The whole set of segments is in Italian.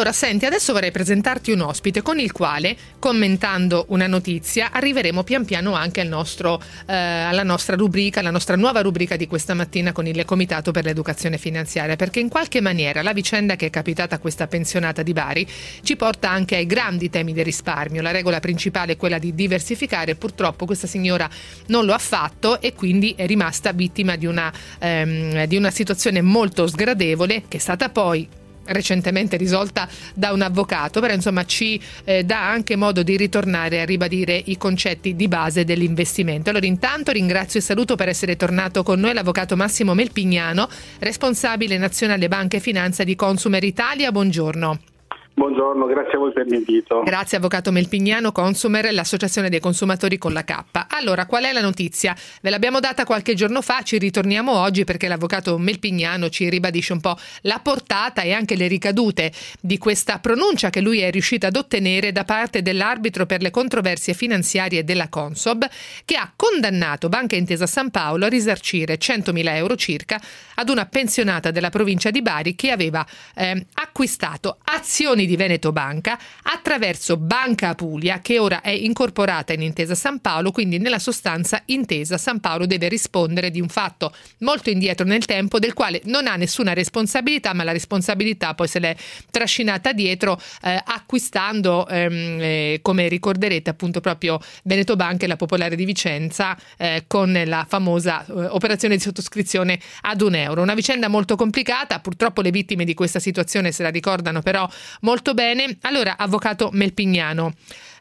Allora, senti, adesso vorrei presentarti un ospite con il quale, commentando una notizia, arriveremo pian piano anche al nostro, eh, alla nostra rubrica, alla nostra nuova rubrica di questa mattina con il Comitato per l'Educazione Finanziaria, perché in qualche maniera la vicenda che è capitata a questa pensionata di Bari ci porta anche ai grandi temi del risparmio. La regola principale è quella di diversificare, purtroppo questa signora non lo ha fatto e quindi è rimasta vittima di una, ehm, di una situazione molto sgradevole che è stata poi recentemente risolta da un avvocato, però insomma ci eh, dà anche modo di ritornare a ribadire i concetti di base dell'investimento. Allora intanto ringrazio e saluto per essere tornato con noi l'avvocato Massimo Melpignano, responsabile nazionale Banca e Finanza di Consumer Italia. Buongiorno. Buongiorno, grazie a voi per l'invito. Grazie Avvocato Melpignano, Consumer, l'Associazione dei Consumatori con la K. Allora, qual è la notizia? Ve l'abbiamo data qualche giorno fa, ci ritorniamo oggi perché l'Avvocato Melpignano ci ribadisce un po' la portata e anche le ricadute di questa pronuncia che lui è riuscito ad ottenere da parte dell'arbitro per le controversie finanziarie della Consob, che ha condannato Banca Intesa San Paolo a risarcire 100.000 euro circa ad una pensionata della provincia di Bari che aveva eh, acquistato azioni di Veneto Banca attraverso Banca Apulia che ora è incorporata in Intesa San Paolo, quindi nella sostanza Intesa San Paolo deve rispondere di un fatto molto indietro nel tempo del quale non ha nessuna responsabilità, ma la responsabilità poi se l'è trascinata dietro eh, acquistando, ehm, eh, come ricorderete appunto proprio Veneto Banca e la Popolare di Vicenza eh, con la famosa eh, operazione di sottoscrizione ad un euro. Una vicenda molto complicata, purtroppo le vittime di questa situazione se la ricordano però molto molto bene. Allora, avvocato Melpignano,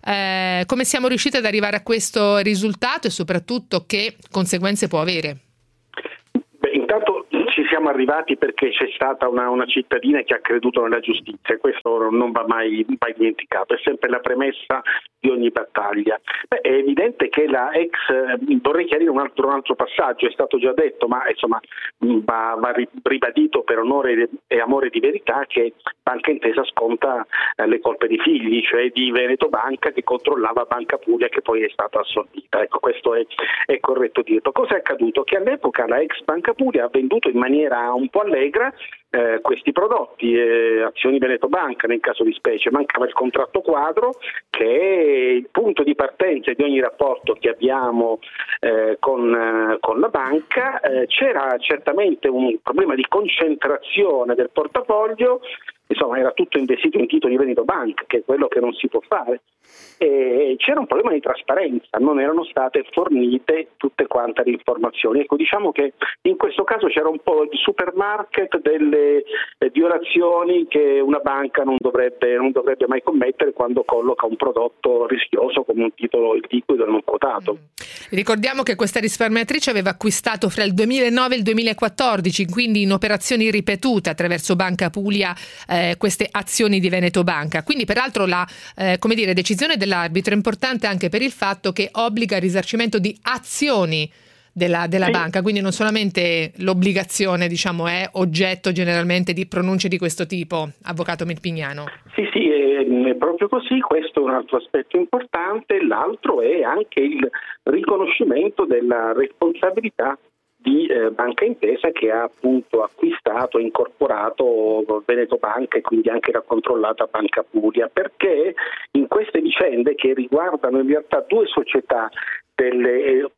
eh, come siamo riusciti ad arrivare a questo risultato e soprattutto che conseguenze può avere? Beh, intanto ci siamo arrivati perché c'è stata una, una, cittadina che ha creduto nella giustizia e questo non va mai, mai dimenticato, è sempre la premessa di ogni battaglia. Beh, è evidente che la ex, vorrei chiarire un altro, un altro, passaggio, è stato già detto, ma insomma va, va ribadito per onore e amore di verità che Banca Intesa sconta eh, le colpe dei figli, cioè di Veneto Banca che controllava Banca Puglia che poi è stata assorbita. Ecco, questo è, è corretto dirlo. Cosa è accaduto? Che all'epoca la ex Banca Puglia ha venduto in maniera un po' allegra eh, questi prodotti, eh, azioni Veneto Banca nel caso di specie, mancava il contratto quadro che è il punto di partenza di ogni rapporto che abbiamo eh, con, eh, con, la banca, eh, c'era certamente un problema di concentrazione del portafoglio, insomma era tutto investito in titoli Veneto Banca, che è quello che non si può fare e c'era un problema di trasparenza, non erano state fornite tutte quante le informazioni. Ecco, diciamo che in questo caso c'era un po' il supermarket delle eh, violazioni che una banca non dovrebbe, non dovrebbe, mai commettere quando colloca un prodotto rischioso come un titolo liquido non quotato. Mm. Ricordiamo che questa risparmiatrice aveva acquistato fra il 2009 e il 2014, quindi in operazioni ripetute attraverso Banca Puglia, eh, queste azioni di Veneto Banca. Quindi peraltro la eh, dire, decisione del dell'arbitro è importante anche per il fatto che obbliga il risarcimento di azioni della, della sì. banca, quindi non solamente l'obbligazione diciamo, è oggetto generalmente di pronunce di questo tipo, avvocato Melpignano. Sì, sì, è proprio così, questo è un altro aspetto importante, l'altro è anche il riconoscimento della responsabilità di eh, Banca Intesa che ha appunto acquistato e incorporato Veneto Banca e quindi anche la controllata Banca Puglia. Perché in queste vicende che riguardano in realtà due società delle eh,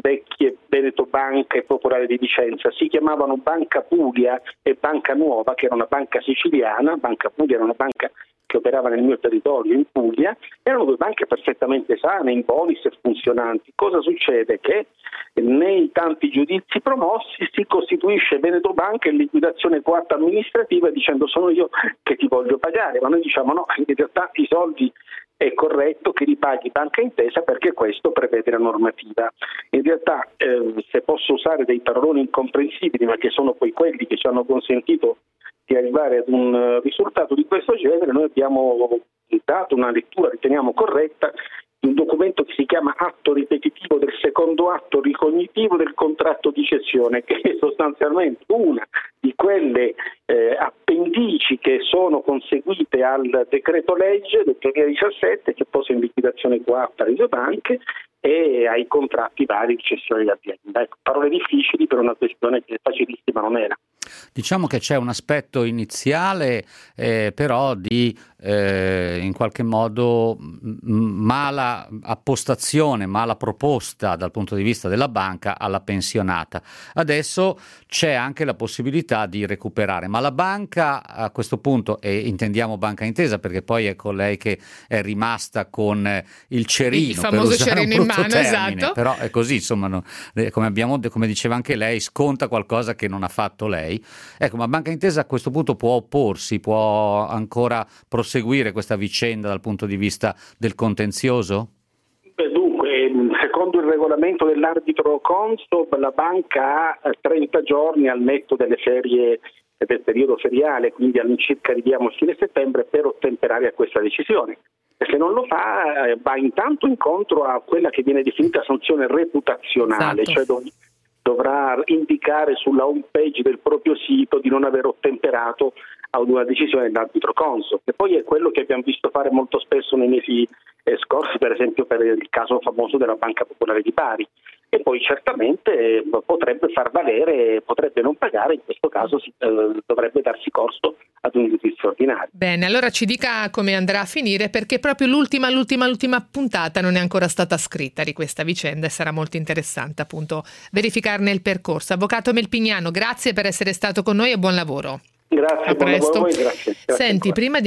vecchie Veneto Banca e Popolare di Vicenza si chiamavano Banca Puglia e Banca Nuova che era una banca siciliana, Banca Puglia era una banca che operava nel mio territorio in Puglia, erano due banche perfettamente sane, in bonus e funzionanti. Cosa succede? Che nei tanti giudizi promossi si costituisce Veneto Banca in liquidazione coatta amministrativa dicendo sono io che ti voglio pagare, ma noi diciamo no, in realtà i soldi è corretto che li paghi Banca Intesa perché questo prevede la normativa. In realtà, eh, se posso usare dei paroloni incomprensibili, ma che sono poi quelli che ci hanno consentito di arrivare ad un eh, risultato di questo genere, noi abbiamo dato una lettura, riteniamo corretta, un documento che si chiama atto ripetitivo del secondo atto ricognitivo del contratto di cessione, che è sostanzialmente una di quelle eh, appendici che sono conseguite al decreto legge del 2017 che posa in liquidazione coatta le banche e ai contratti vari di cessione di azienda. Ecco, parole difficili per una questione che facilissima non era. Diciamo che c'è un aspetto iniziale eh, però di eh, in qualche modo mala appostazione, mala proposta dal punto di vista della banca alla pensionata. Adesso c'è anche la possibilità di recuperare, ma la banca a questo punto, e intendiamo banca intesa perché poi è colei che è rimasta con il cerino, il famoso cerino in mano, termine, esatto. però è così, insomma, no, eh, come, abbiamo, come diceva anche lei, sconta qualcosa che non ha fatto lei. Ecco, ma banca intesa a questo punto può opporsi, può ancora proseguire seguire questa vicenda dal punto di vista del contenzioso? Beh, dunque, secondo il regolamento dell'arbitro Consob, la banca ha 30 giorni al netto delle ferie del periodo feriale, quindi all'incirca arriviamo a fine settembre, per ottemperare a questa decisione. E se non lo fa, va intanto incontro a quella che viene definita sanzione reputazionale, esatto. cioè dov- dovrà indicare sulla home page del proprio sito di non aver ottemperato ad una decisione dell'arbitro conso, che poi è quello che abbiamo visto fare molto spesso nei mesi eh, scorsi, per esempio per il caso famoso della Banca Popolare di Bari. E poi certamente eh, potrebbe far valere, potrebbe non pagare, in questo caso eh, dovrebbe darsi corso ad un giudizio ordinario. Bene, allora ci dica come andrà a finire perché proprio l'ultima, l'ultima, l'ultima puntata non è ancora stata scritta di questa vicenda e sarà molto interessante appunto verificarne il percorso. Avvocato Melpignano, grazie per essere stato con noi e buon lavoro. Grazie, a presto. Voi, grazie. grazie Senti, ancora. prima di